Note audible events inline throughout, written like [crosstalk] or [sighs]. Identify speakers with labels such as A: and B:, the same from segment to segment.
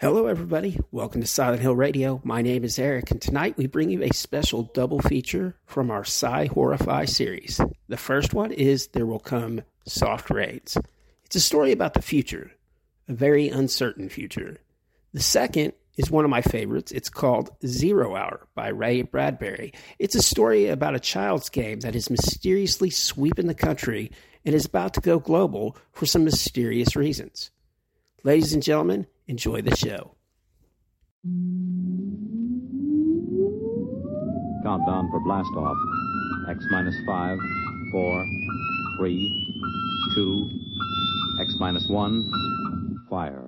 A: Hello, everybody. Welcome to Silent Hill Radio. My name is Eric, and tonight we bring you a special double feature from our SciHorrorFy series. The first one is There Will Come Soft Rains. It's a story about the future, a very uncertain future. The second is one of my favorites. It's called Zero Hour by Ray Bradbury. It's a story about a child's game that is mysteriously sweeping the country and is about to go global for some mysterious reasons. Ladies and gentlemen, Enjoy the show.
B: Countdown for blast off. X minus five, four, three, two, X minus one, fire.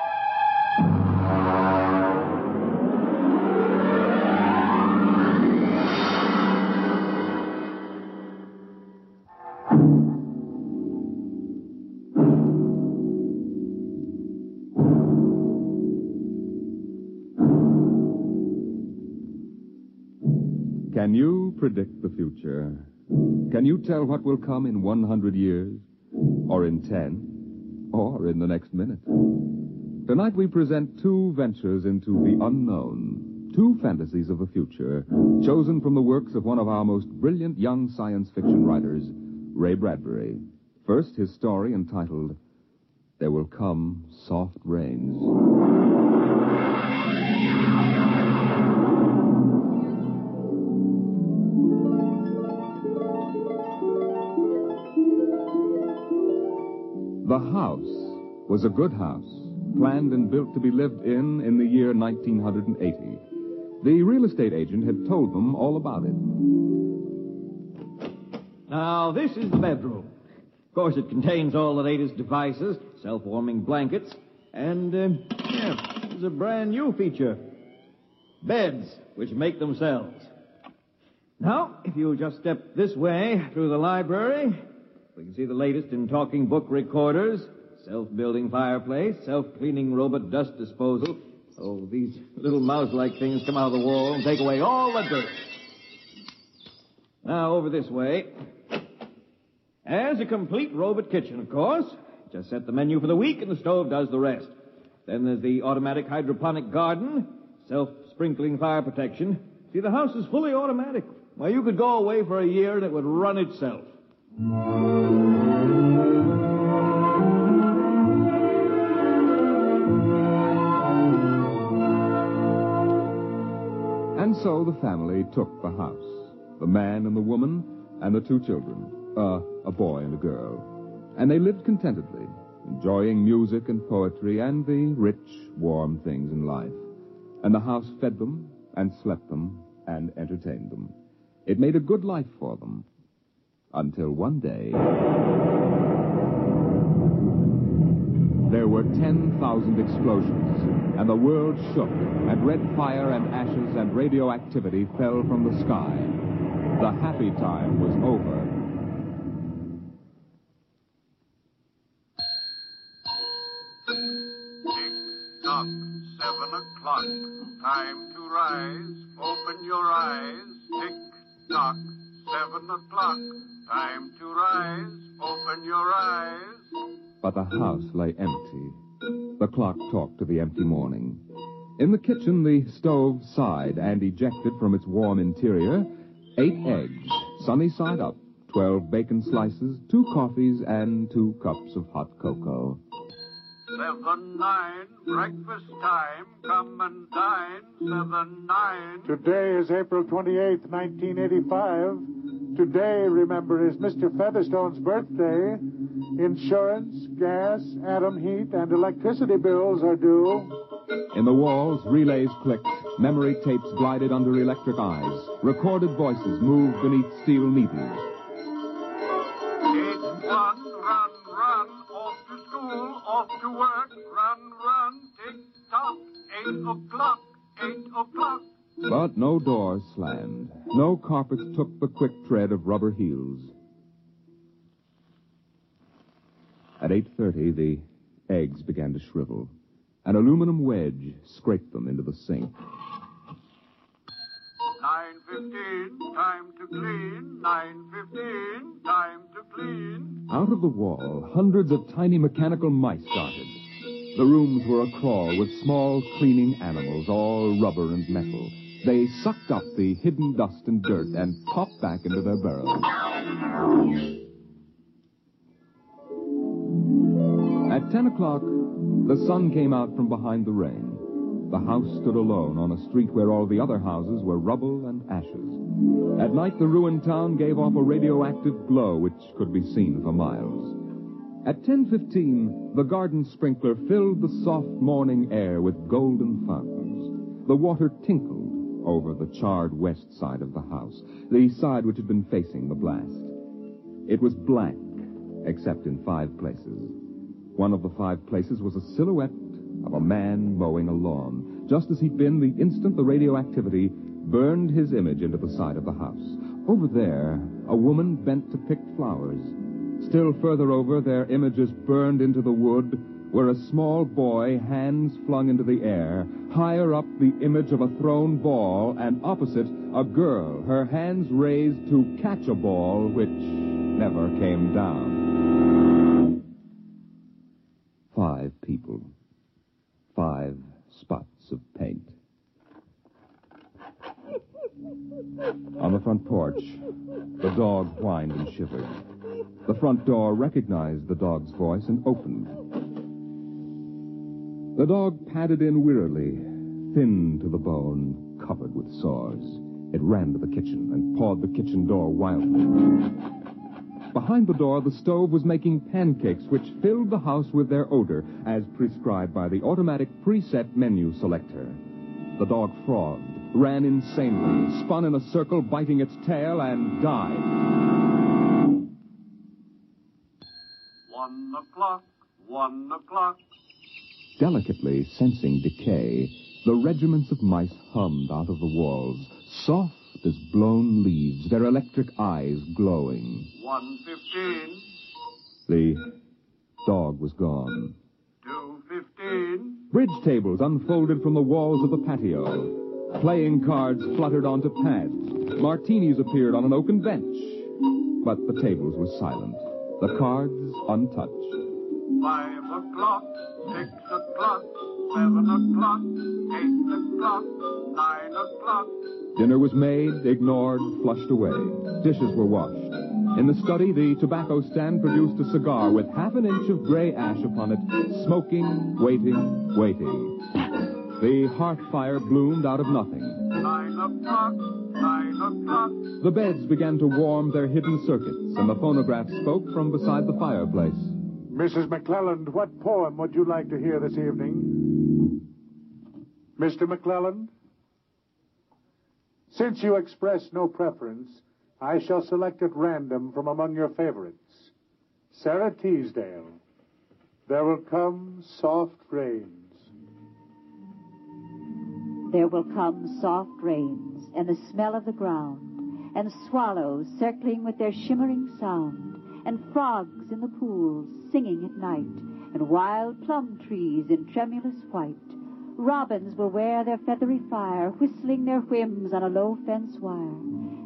B: Can you predict the future? Can you tell what will come in 100 years? Or in 10? Or in the next minute? Tonight we present two ventures into the unknown. Two fantasies of the future, chosen from the works of one of our most brilliant young science fiction writers, Ray Bradbury. First, his story entitled There Will Come Soft Rains. The house was a good house, planned and built to be lived in in the year 1980. The real estate agent had told them all about it.
C: Now, this is the bedroom. Of course, it contains all the latest devices, self-warming blankets, and, uh, yeah, there's a brand new feature. Beds, which make themselves. Now, if you'll just step this way through the library, we can see the latest in talking book recorders, self-building fireplace, self-cleaning robot dust disposal. Oh, these little mouse-like things come out of the wall and take away all the dirt. Now, over this way. There's a complete robot kitchen, of course. Just set the menu for the week and the stove does the rest. Then there's the automatic hydroponic garden, self-sprinkling fire protection. See, the house is fully automatic. Why, well, you could go away for a year and it would run itself.
B: And so the family took the house, the man and the woman, and the two children uh, a boy and a girl. And they lived contentedly, enjoying music and poetry and the rich, warm things in life. And the house fed them and slept them and entertained them. It made a good life for them. Until one day. There were 10,000 explosions, and the world shook, and red fire and ashes and radioactivity fell from the sky. The happy time was over,
D: Time to rise. Open your eyes. Tick tock. Seven o'clock. Time to rise. Open your eyes.
B: But the house lay empty. The clock talked to the empty morning. In the kitchen, the stove sighed and ejected from its warm interior eight eggs, sunny side up, twelve bacon slices, two coffees, and two cups of hot cocoa.
D: Seven nine, breakfast time. Come and dine. Seven nine.
E: Today is April 28th, 1985. Today, remember, is Mr. Featherstone's birthday. Insurance, gas, atom heat, and electricity bills are due.
B: In the walls, relays clicked, memory tapes glided under electric eyes, recorded voices moved beneath steel needles.
D: Seven o'clock, eight o'clock.
B: But no doors slammed. No carpets took the quick tread of rubber heels. At 8.30, the eggs began to shrivel. An aluminum wedge scraped them into the sink.
D: 9.15, time to clean. 9.15, time to clean.
B: Out of the wall, hundreds of tiny mechanical mice darted. The rooms were a crawl with small cleaning animals, all rubber and metal. They sucked up the hidden dust and dirt and popped back into their burrows. At 10 o'clock, the sun came out from behind the rain. The house stood alone on a street where all the other houses were rubble and ashes. At night, the ruined town gave off a radioactive glow which could be seen for miles. At 10.15, the garden sprinkler filled the soft morning air with golden fountains. The water tinkled over the charred west side of the house, the side which had been facing the blast. It was blank, except in five places. One of the five places was a silhouette of a man mowing a lawn, just as he'd been the instant the radioactivity burned his image into the side of the house. Over there, a woman bent to pick flowers. Still further over, their images burned into the wood, were a small boy, hands flung into the air. Higher up, the image of a thrown ball, and opposite, a girl, her hands raised to catch a ball which never came down. Five people. Five spots of paint. On the front porch, the dog whined and shivered. The front door recognized the dog's voice and opened. The dog padded in wearily, thin to the bone, covered with sores. It ran to the kitchen and pawed the kitchen door wildly. Behind the door, the stove was making pancakes, which filled the house with their odor, as prescribed by the automatic preset menu selector. The dog frothed, ran insanely, spun in a circle, biting its tail, and died.
D: One o'clock, one o'clock.
B: Delicately sensing decay, the regiments of mice hummed out of the walls, soft as blown leaves, their electric eyes glowing.
D: One fifteen.
B: The dog was gone.
D: Two fifteen.
B: Bridge tables unfolded from the walls of the patio. Playing cards fluttered onto pads. Martinis appeared on an oaken bench. But the tables were silent. The cards untouched.
D: Five o'clock, six o'clock, seven o'clock, eight o'clock, nine o'clock.
B: Dinner was made, ignored, flushed away. Dishes were washed. In the study, the tobacco stand produced a cigar with half an inch of gray ash upon it, smoking, waiting, waiting. The hearth fire bloomed out of nothing.
D: Nine o'clock, nine o'clock.
B: The beds began to warm their hidden circuits, and the phonograph spoke from beside the fireplace.
E: Mrs. McClellan, what poem would you like to hear this evening? Mr. McClellan? Since you express no preference, I shall select at random from among your favorites. Sara Teasdale, There Will Come Soft Rain.
F: There will come soft rains and the smell of the ground, and swallows circling with their shimmering sound, and frogs in the pools singing at night, and wild plum trees in tremulous white. Robins will wear their feathery fire, whistling their whims on a low fence wire,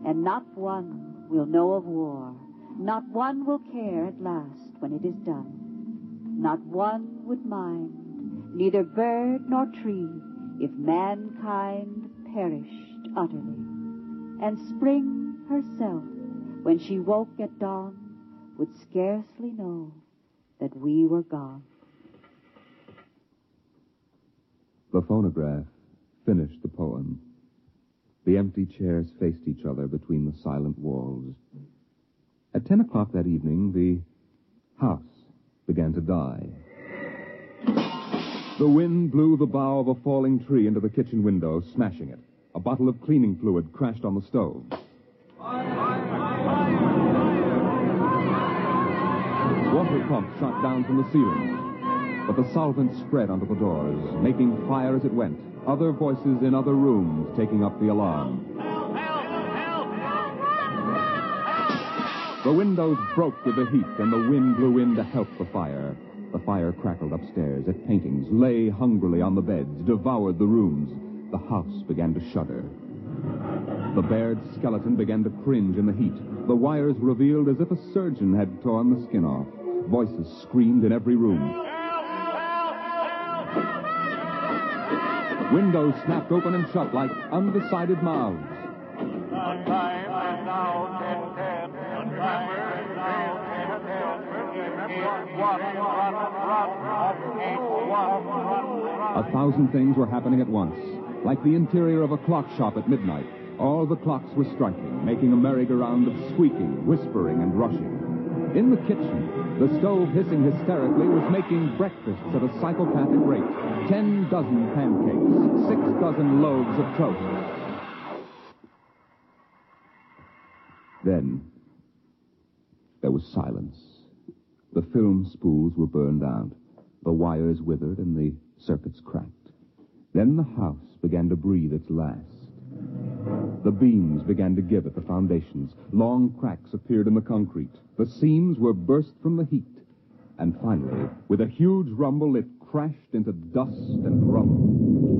F: and not one will know of war. Not one will care at last when it is done. Not one would mind, neither bird nor tree, if mankind perished utterly, and Spring herself, when she woke at dawn, would scarcely know that we were gone.
B: The phonograph finished the poem. The empty chairs faced each other between the silent walls. At ten o'clock that evening, the house began to die. The wind blew the bough of a falling tree into the kitchen window, smashing it. A bottle of cleaning fluid crashed on the stove. Water pump shot down from the ceiling. But the solvent spread onto the doors, making fire as it went. Other voices in other rooms taking up the alarm. Help! Help! Help! The windows broke with the heat, and the wind blew in to help the fire. The fire crackled upstairs at paintings, lay hungrily on the beds, devoured the rooms. The house began to shudder. The bared skeleton began to cringe in the heat. The wires revealed as if a surgeon had torn the skin off. Voices screamed in every room. Windows snapped open and shut like undecided mouths. A thousand things were happening at once, like the interior of a clock shop at midnight. All the clocks were striking, making a merry-go-round of squeaking, whispering, and rushing. In the kitchen, the stove hissing hysterically was making breakfasts at a psychopathic rate. Ten dozen pancakes, six dozen loaves of toast. Then, there was silence. The film spools were burned out, the wires withered, and the circuits cracked. Then the house began to breathe its last. The beams began to give at the foundations. Long cracks appeared in the concrete. The seams were burst from the heat. And finally, with a huge rumble, it crashed into dust and rubble.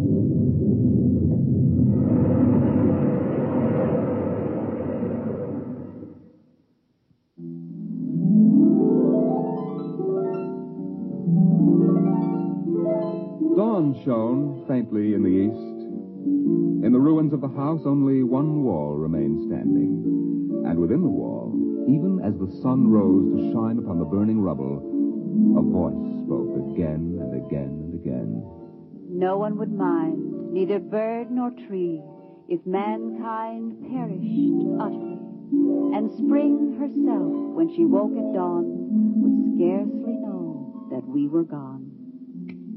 B: Dawn shone faintly in the east. In the ruins of the house, only one wall remained standing. And within the wall, even as the sun rose to shine upon the burning rubble, a voice spoke again and again and again.
F: No one would mind, neither bird nor tree, if mankind perished utterly, and spring herself, when she woke at dawn, would scarcely know that we were gone.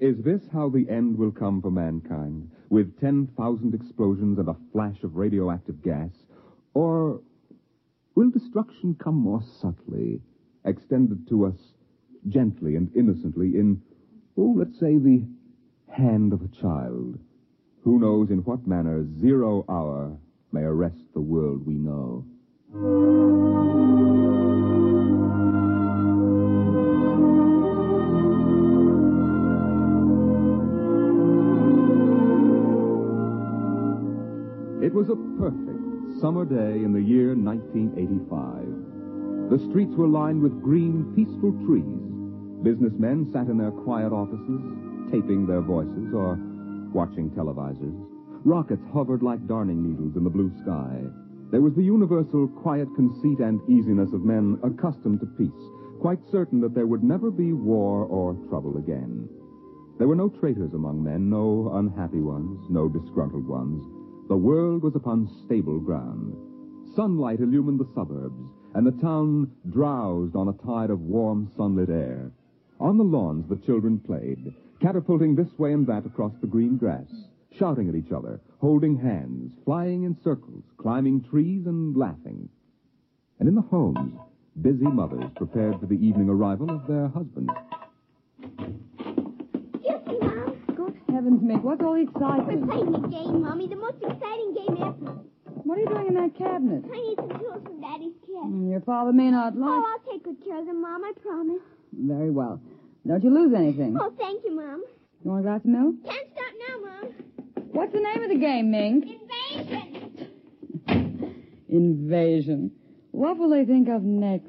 B: Is this how the end will come for mankind? With 10,000 explosions and a flash of radioactive gas? Or will destruction come more subtly, extended to us gently and innocently in, oh, let's say, the hand of a child? Who knows in what manner zero hour may arrest the world we know? was a perfect summer day in the year 1985. The streets were lined with green, peaceful trees. Businessmen sat in their quiet offices, taping their voices or watching televisors. Rockets hovered like darning needles in the blue sky. There was the universal quiet conceit and easiness of men accustomed to peace, quite certain that there would never be war or trouble again. There were no traitors among men, no unhappy ones, no disgruntled ones. The world was upon stable ground. Sunlight illumined the suburbs, and the town drowsed on a tide of warm, sunlit air. On the lawns, the children played, catapulting this way and that across the green grass, shouting at each other, holding hands, flying in circles, climbing trees, and laughing. And in the homes, busy mothers prepared for the evening arrival of their husbands
G: heavens, Mink, what's all the excitement?
H: We're playing a game, Mommy, the most exciting game ever.
G: What are you doing in that cabinet?
H: I need some tools from Daddy's kit. Mm,
G: Your father may not oh, like... Oh,
H: I'll take good care of them, Mom, I promise.
G: Very well. Don't you lose anything.
H: Oh, thank you, Mom.
G: You want a glass of milk?
H: Can't stop now, Mom.
G: What's the name of the game, Mink?
H: Invasion. [laughs] Invasion.
G: What will they think of next?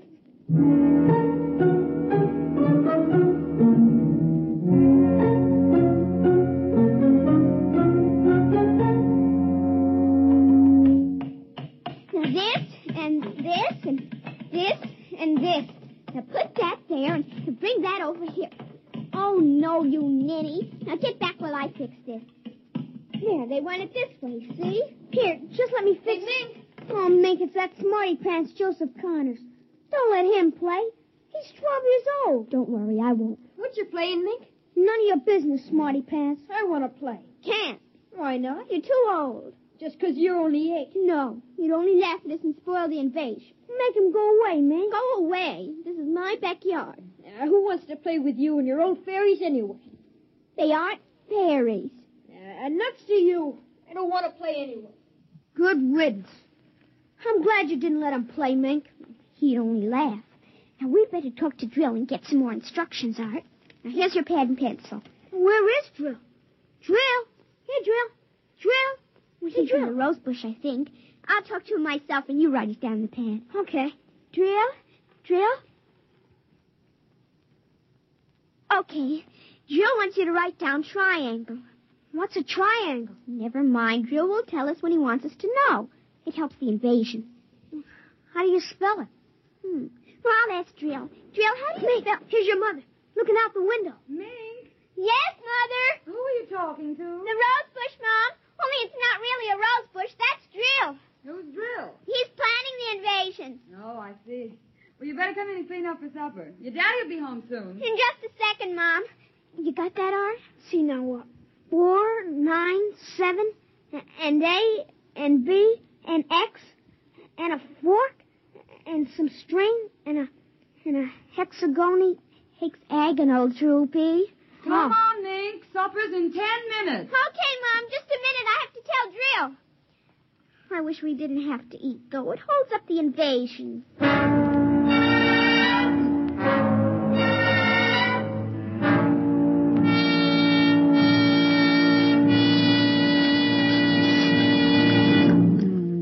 I: this and this and this. Now put that there and bring that over here. Oh, no, you ninny. Now get back while I fix this. There, they want it this way, see? Here, just let me fix
J: it.
I: Oh, Mink, it's that smarty pants Joseph Connors. Don't let him play. He's 12 years old.
J: Don't worry, I won't.
K: What you playing, Mink?
I: None of your business, smarty pants.
J: I want to play.
I: Can't.
J: Why not?
I: You're too old.
J: Just 'cause you're only eight.
I: No, you'd only laugh at us and spoil the invasion. Make him go away, man.
J: Go away. This is my backyard. Uh, who wants to play with you and your old fairies anyway?
I: They aren't fairies.
J: Uh, and nuts to you. I don't want to play anyway.
I: Good riddance. I'm glad you didn't let him play, Mink. He'd only laugh. Now, we better talk to Drill and get some more instructions, Art. Now, here's your pad and pencil.
J: Where is Drill? Drill? Here, Drill. Drill?
I: We can Drill. the rose bush, I think. I'll talk to him myself, and you write it down in the pen.
J: Okay.
I: Drill, drill. Okay. Drill wants you to write down triangle.
J: What's a triangle?
I: Never mind. Drill will tell us when he wants us to know. It helps the invasion.
J: How do you spell it?
I: Hmm. Well, that's Drill. Drill, how do you Mink, spell?
J: Here's your mother, looking out the window.
L: Mink?
H: Yes, Mother?
L: Who are you talking to? The
H: rose bush, Mom. Only it's not really a rose bush. That's Drill.
L: Who's Drill?
H: He's planning the invasion.
L: Oh, I see. Well, you better come in and clean up for supper. Your daddy'll be home soon.
H: In just a second, Mom. You got that, R? See now what? Four, nine, seven, and A, and B, and X, and a fork, and some string, and a and a hexagony hexagonal droopy.
L: Come Mom. on, Mink. Supper's in ten minutes.
H: Okay, Mom. Just a minute. I have to tell Drill. I wish we didn't have to eat, though. It holds up the invasion.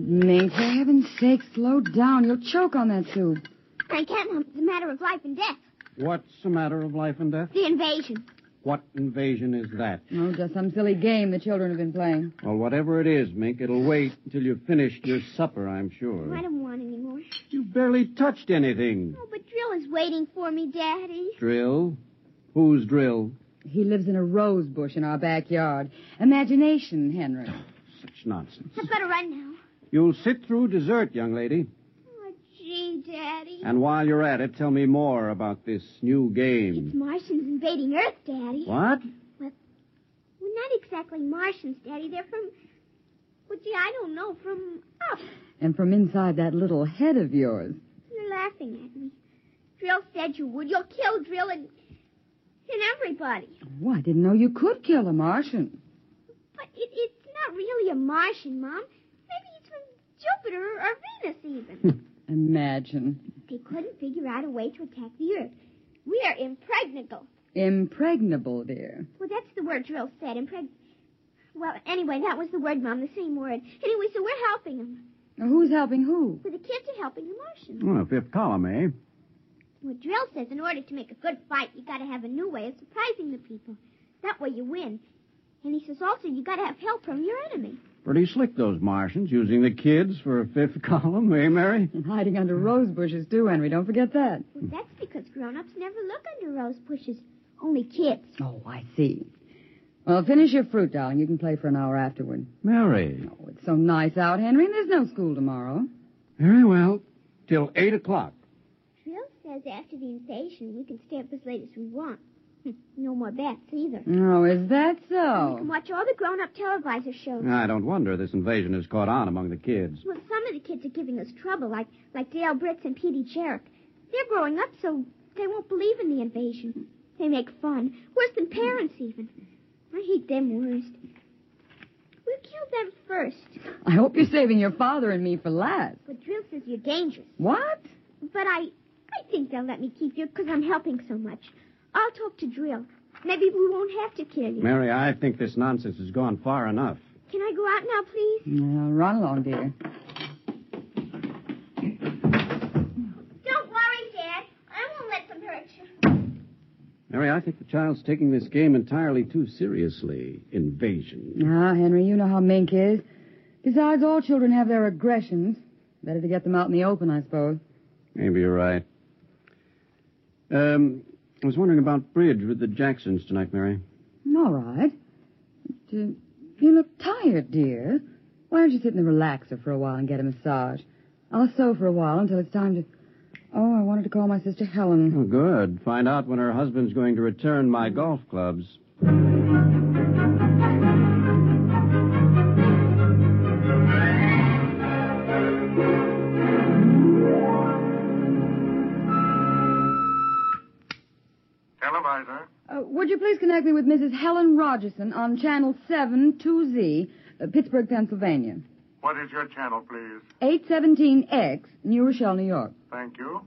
G: Mink, for heaven's sake, slow down. You'll choke on that soup.
H: I can't. It's a matter of life and death.
M: What's a matter of life and death?
H: The invasion.
M: What invasion is that?
G: Oh, just some silly game the children have been playing.
M: Well, whatever it is, Mink, it'll wait until you've finished your supper, I'm sure.
H: I don't want any more.
M: You barely touched anything.
H: Oh, but Drill is waiting for me, Daddy.
M: Drill? Who's Drill?
G: He lives in a rose bush in our backyard. Imagination, Henry. Oh,
M: such nonsense.
H: I've got to run now.
M: You'll sit through dessert, young lady.
H: Daddy.
M: And while you're at it, tell me more about this new game.
H: It's Martians invading Earth, Daddy.
M: What?
H: Well, well not exactly Martians, Daddy. They're from, well, gee, I don't know, from up.
G: And from inside that little head of yours.
H: You're laughing at me. Drill said you would. You'll kill Drill and, and everybody.
G: Oh, I didn't know you could kill a Martian.
H: But it, it's not really a Martian, Mom. Maybe from Jupiter or Venus, even. [laughs]
G: Imagine.
H: They couldn't figure out a way to attack the Earth. We are impregnable.
G: Impregnable, dear.
H: Well, that's the word Drill said. Impreg. Well, anyway, that was the word, Mom, the same word. Anyway, so we're helping them.
G: Now, who's helping who?
H: Well, the kids are helping the Martians.
M: Well, fifth column, eh?
H: Well, Drill says in order to make a good fight, you gotta have a new way of surprising the people. That way you win. And he says also you gotta have help from your enemy.
M: Pretty slick, those Martians, using the kids for a fifth [laughs] column, eh, Mary?
G: And hiding under rose bushes, too, Henry. Don't forget that.
H: Well, that's because grown-ups never look under rose bushes. Only kids.
G: Oh, I see. Well, finish your fruit, darling. You can play for an hour afterward.
M: Mary.
G: Oh, it's so nice out, Henry, and there's no school tomorrow.
M: Very well. Till eight o'clock.
H: Drill says after the invasion we can stay up as late as we want. [laughs] No more bats either.
G: Oh, is that so?
H: You can watch all the grown-up televisor shows.
M: I don't wonder this invasion has caught on among the kids.
H: Well, some of the kids are giving us trouble, like like Dale Britz and Petey Jerrick. They're growing up, so they won't believe in the invasion. They make fun, worse than parents even. I hate them worst. We'll kill them first.
G: I hope you're saving your father and me for last.
H: But Drill says you're dangerous.
G: What?
H: But I, I think they'll let me keep you because I'm helping so much. I'll talk to Drill. Maybe we won't have to kill you.
M: Mary, I think this nonsense has gone far enough.
H: Can I go out now, please?
G: Well,
H: run along, dear. Don't worry, Dad. I won't let
M: them hurt you. Mary, I think the child's taking this game entirely too seriously. Invasion.
G: Ah, Henry, you know how Mink is. Besides, all children have their aggressions. Better to get them out in the open, I suppose.
M: Maybe you're right. Um, I was wondering about bridge with the Jacksons tonight, Mary.
G: All right. But, uh, you look tired, dear. Why don't you sit in the relaxer for a while and get a massage? I'll sew for a while until it's time to. Oh, I wanted to call my sister Helen.
M: Oh, good. Find out when her husband's going to return my golf clubs.
G: would you please connect me with Mrs. Helen Rogerson on Channel 7 2Z, uh, Pittsburgh, Pennsylvania?
N: What is your channel, please? 817X,
G: New Rochelle, New York.
N: Thank you.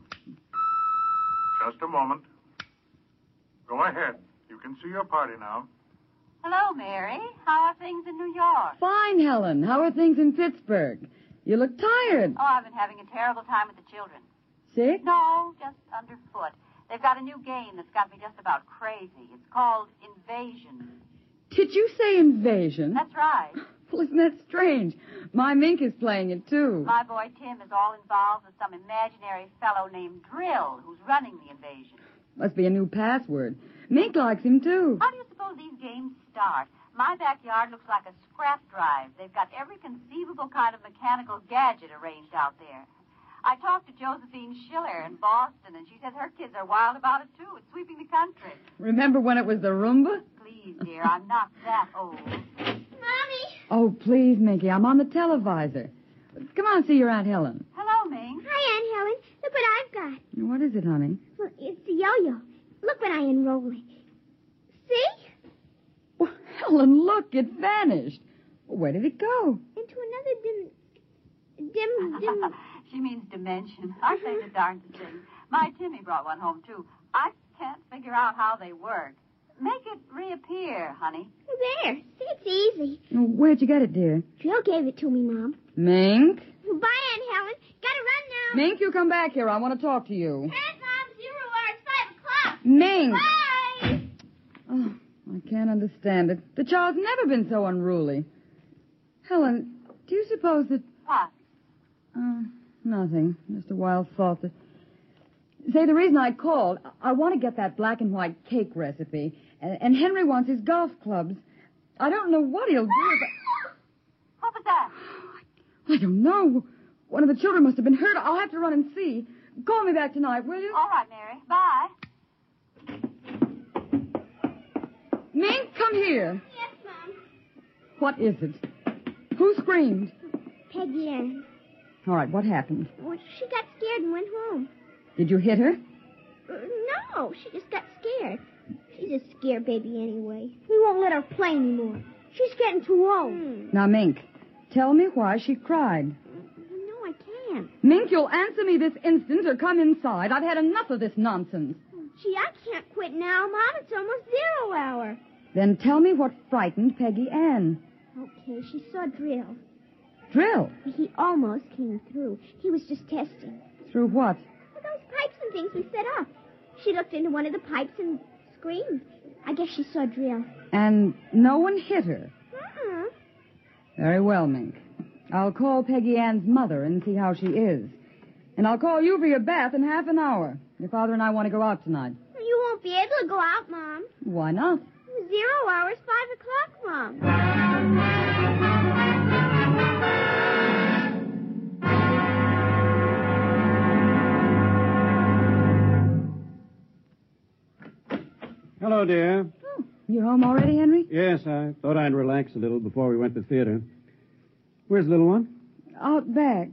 N: Just a moment. Go ahead. You can see your party now.
O: Hello, Mary. How are things in New York?
G: Fine, Helen. How are things in Pittsburgh? You look tired.
O: Oh, I've been having a terrible time with the children.
G: Sick?
O: No, just underfoot. They've got a new game that's got me just about crazy. It's called Invasion.
G: Did you say Invasion?
O: That's right. [laughs]
G: Well, isn't that strange? My Mink is playing it, too.
O: My boy Tim is all involved with some imaginary fellow named Drill who's running the invasion.
G: Must be a new password. Mink likes him, too.
O: How do you suppose these games start? My backyard looks like a scrap drive. They've got every conceivable kind of mechanical gadget arranged out there. I talked to Josephine Schiller in Boston, and she says her kids are wild about it, too. It's sweeping the country.
G: Remember when it was the rhumba?
O: Please, dear, I'm not that old. Mommy!
G: Oh, please, Minky, I'm on the televisor. Come on, see your Aunt Helen.
O: Hello, Mink.
H: Hi, Aunt Helen. Look what I've got.
G: What is it, honey?
H: Well, it's the yo-yo. Look what I am it. See?
G: Well, Helen, look, it vanished. Where did it go?
H: Into another dim, dim, dim. [laughs]
O: She means dimension. I say the darndest thing. My Timmy brought one home, too. I can't figure out how they work. Make it reappear, honey.
H: There. It's easy.
G: Where'd you get it, dear?
H: Drill gave it to me, Mom.
G: Mink?
H: Bye, Aunt Helen. Gotta run
G: now. Mink,
H: you
G: come back here. I want to talk to you.
H: Yes, Mom. Zero
G: hour. It's five o'clock. Mink.
H: Bye. Oh,
G: I can't understand it. The child's never been so unruly. Helen, do you suppose that...
O: What?
G: Uh, Nothing. Just a wild thought that. Say, the reason I called, I, want to get that black and white cake recipe. And, Henry wants his golf clubs. I don't know what he'll do.
O: If [sighs] What was that?
G: [sighs] I don't know. One of the children must have been hurt. I'll have to run and see. Call me back tonight, will you?
O: All right, Mary.
G: Bye. Mink, come here.
H: Yes, Mom.
G: What is it? Who screamed?
H: Peggy Ann.
G: All right, what happened? Well,
H: she got scared and went home.
G: Did you hit her? Uh,
H: no, she just got scared. She's a scared baby anyway. We won't let her play anymore. She's getting too old. Hmm.
G: Now, Mink, tell me why she cried.
H: No, I can't.
G: Mink, you'll answer me this instant or come inside. I've had enough of this nonsense.
H: Gee, I can't quit now, Mom. It's almost zero hour.
G: Then tell me what frightened Peggy Ann.
H: Okay, she saw Drill
G: drill.
H: He almost came through. He was just testing.
G: Through what?
H: Well, those pipes and things we set up. She looked into one of the pipes and screamed. I guess she saw Drill.
G: And no one hit her?
H: uh huh.
G: Very well, Mink. I'll call Peggy Ann's mother and see how she is. And I'll call you for your bath in half an hour. Your father and I want to go out tonight.
H: You won't be able to go out, Mom.
G: Why not?
H: Zero hours, five o'clock, Mom.
P: Hello, dear.
G: Oh, you're home already, Henry?
P: Yes, I thought I'd relax a little before we went to the theater. Where's the little one?
G: Out back.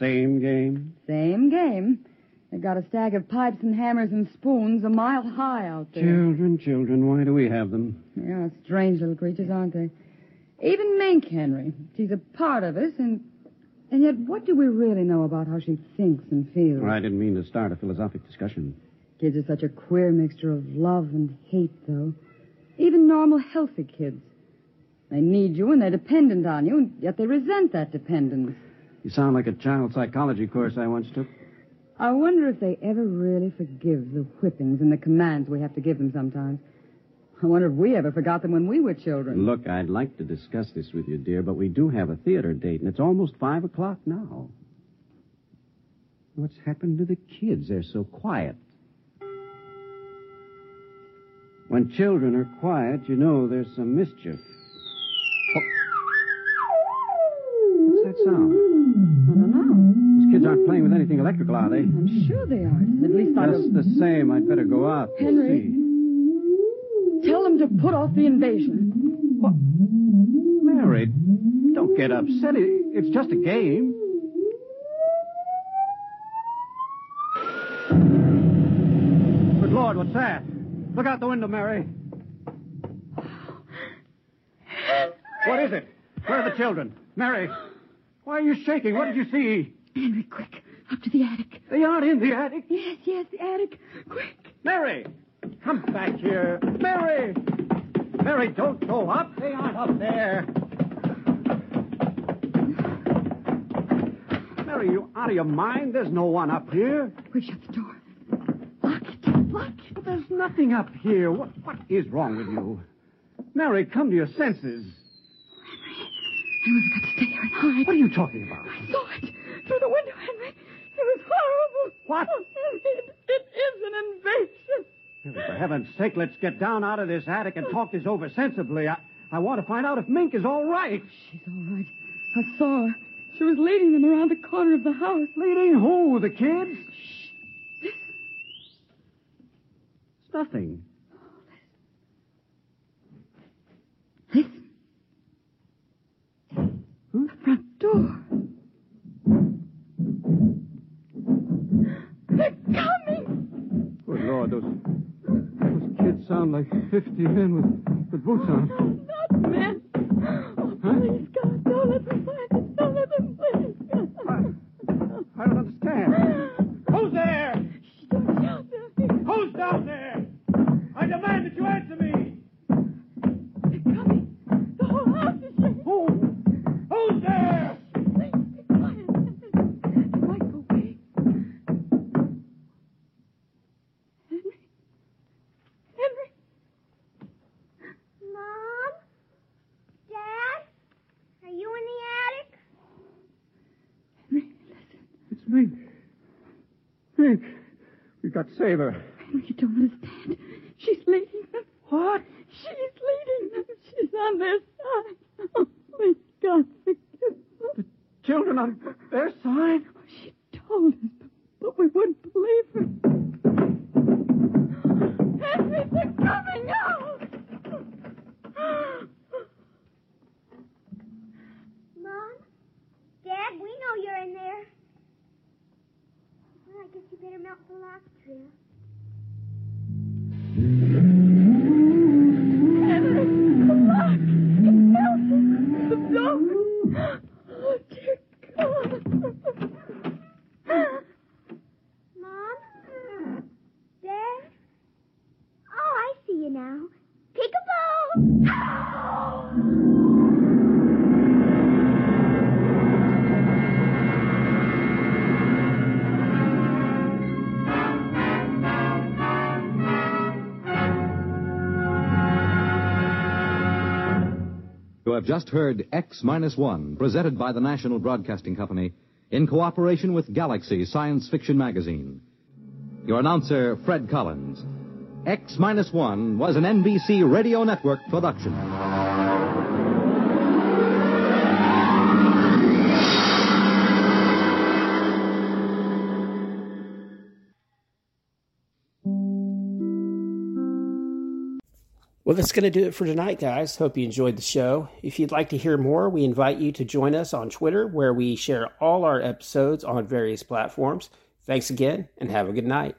P: Same game?
G: Same game. They have got a stack of pipes and hammers and spoons a mile high out
P: there. Children, children, why do we have them?
G: They are strange little creatures, aren't they? Even Mink, Henry. She's a part of us, and and yet what do we really know about how she thinks and feels?
P: Well, I didn't mean to start a philosophic discussion.
G: Kids are such a queer mixture of love and hate, though. Even normal, healthy kids. They need you and they're dependent on you, and yet they resent that dependence.
P: You sound like a child psychology course I once took.
G: I wonder if they ever really forgive the whippings and the commands we have to give them sometimes. I wonder if we ever forgot them when we were children.
P: Look, I'd like to discuss this with you, dear, but we do have a theater date, and it's almost five o'clock now. What's happened to the kids? They're so quiet. When children are quiet, you know there's some mischief. Oh. What's that sound?
G: I don't
P: know. Those kids aren't playing with anything electrical, are they?
G: I'm sure they aren't. At least I
P: Just the same, I'd better go out. Henry,
G: tell them to put off the invasion. What?
P: Mary, don't get upset. It's just a game. Good Lord, what's that? Look out the window, Mary. Uh, what is it? Where are the children? Mary, why are you shaking? What did you see?
G: Henry, quick, up to the attic.
P: They aren't in the attic. Yes,
G: yes, the attic. Quick.
P: Mary, come back here. Mary! Mary, don't go up. They aren't up there. Mary, you out of your mind? There's no one up here.
G: We shut the door
P: nothing up here. What, what is wrong with you? Mary, come to your senses.
G: Henry, Henry's got to stay here and hide.
P: What are you talking about?
G: I saw it through the window, Henry. It was horrible.
P: What?
G: Oh, it, it is an
P: invasion. for heaven's sake, let's get down out of this attic and talk this over sensibly. I, I want to find out if Mink is all right.
G: She's all right. I saw her. She was leading them around the corner of the house.
P: Leading who? The kids?
G: Nothing. Listen. Huh? The front door. They're coming.
P: Good Lord, those, those kids sound like 50 men with, with boots
G: on. Oh, not men. Oh, huh? please, God, don't let them find us. Don't let them, please. I,
P: I don't understand. We've got to save her.
G: Oh, you don't understand. She's leading them.
P: What?
G: She's leading them. She's on their side. Oh, please, God, forgive them. The
P: children on their side? Oh,
G: she told us, but we wouldn't believe her.
B: You have just heard X Minus One, presented by the National Broadcasting Company in cooperation with Galaxy Science Fiction Magazine. Your announcer, Fred Collins. X 1 was an NBC Radio Network production.
A: Well, that's going to do it for tonight, guys. Hope you enjoyed the show. If you'd like to hear more, we invite you to join us on Twitter, where we share all our episodes on various platforms. Thanks again, and have a good night.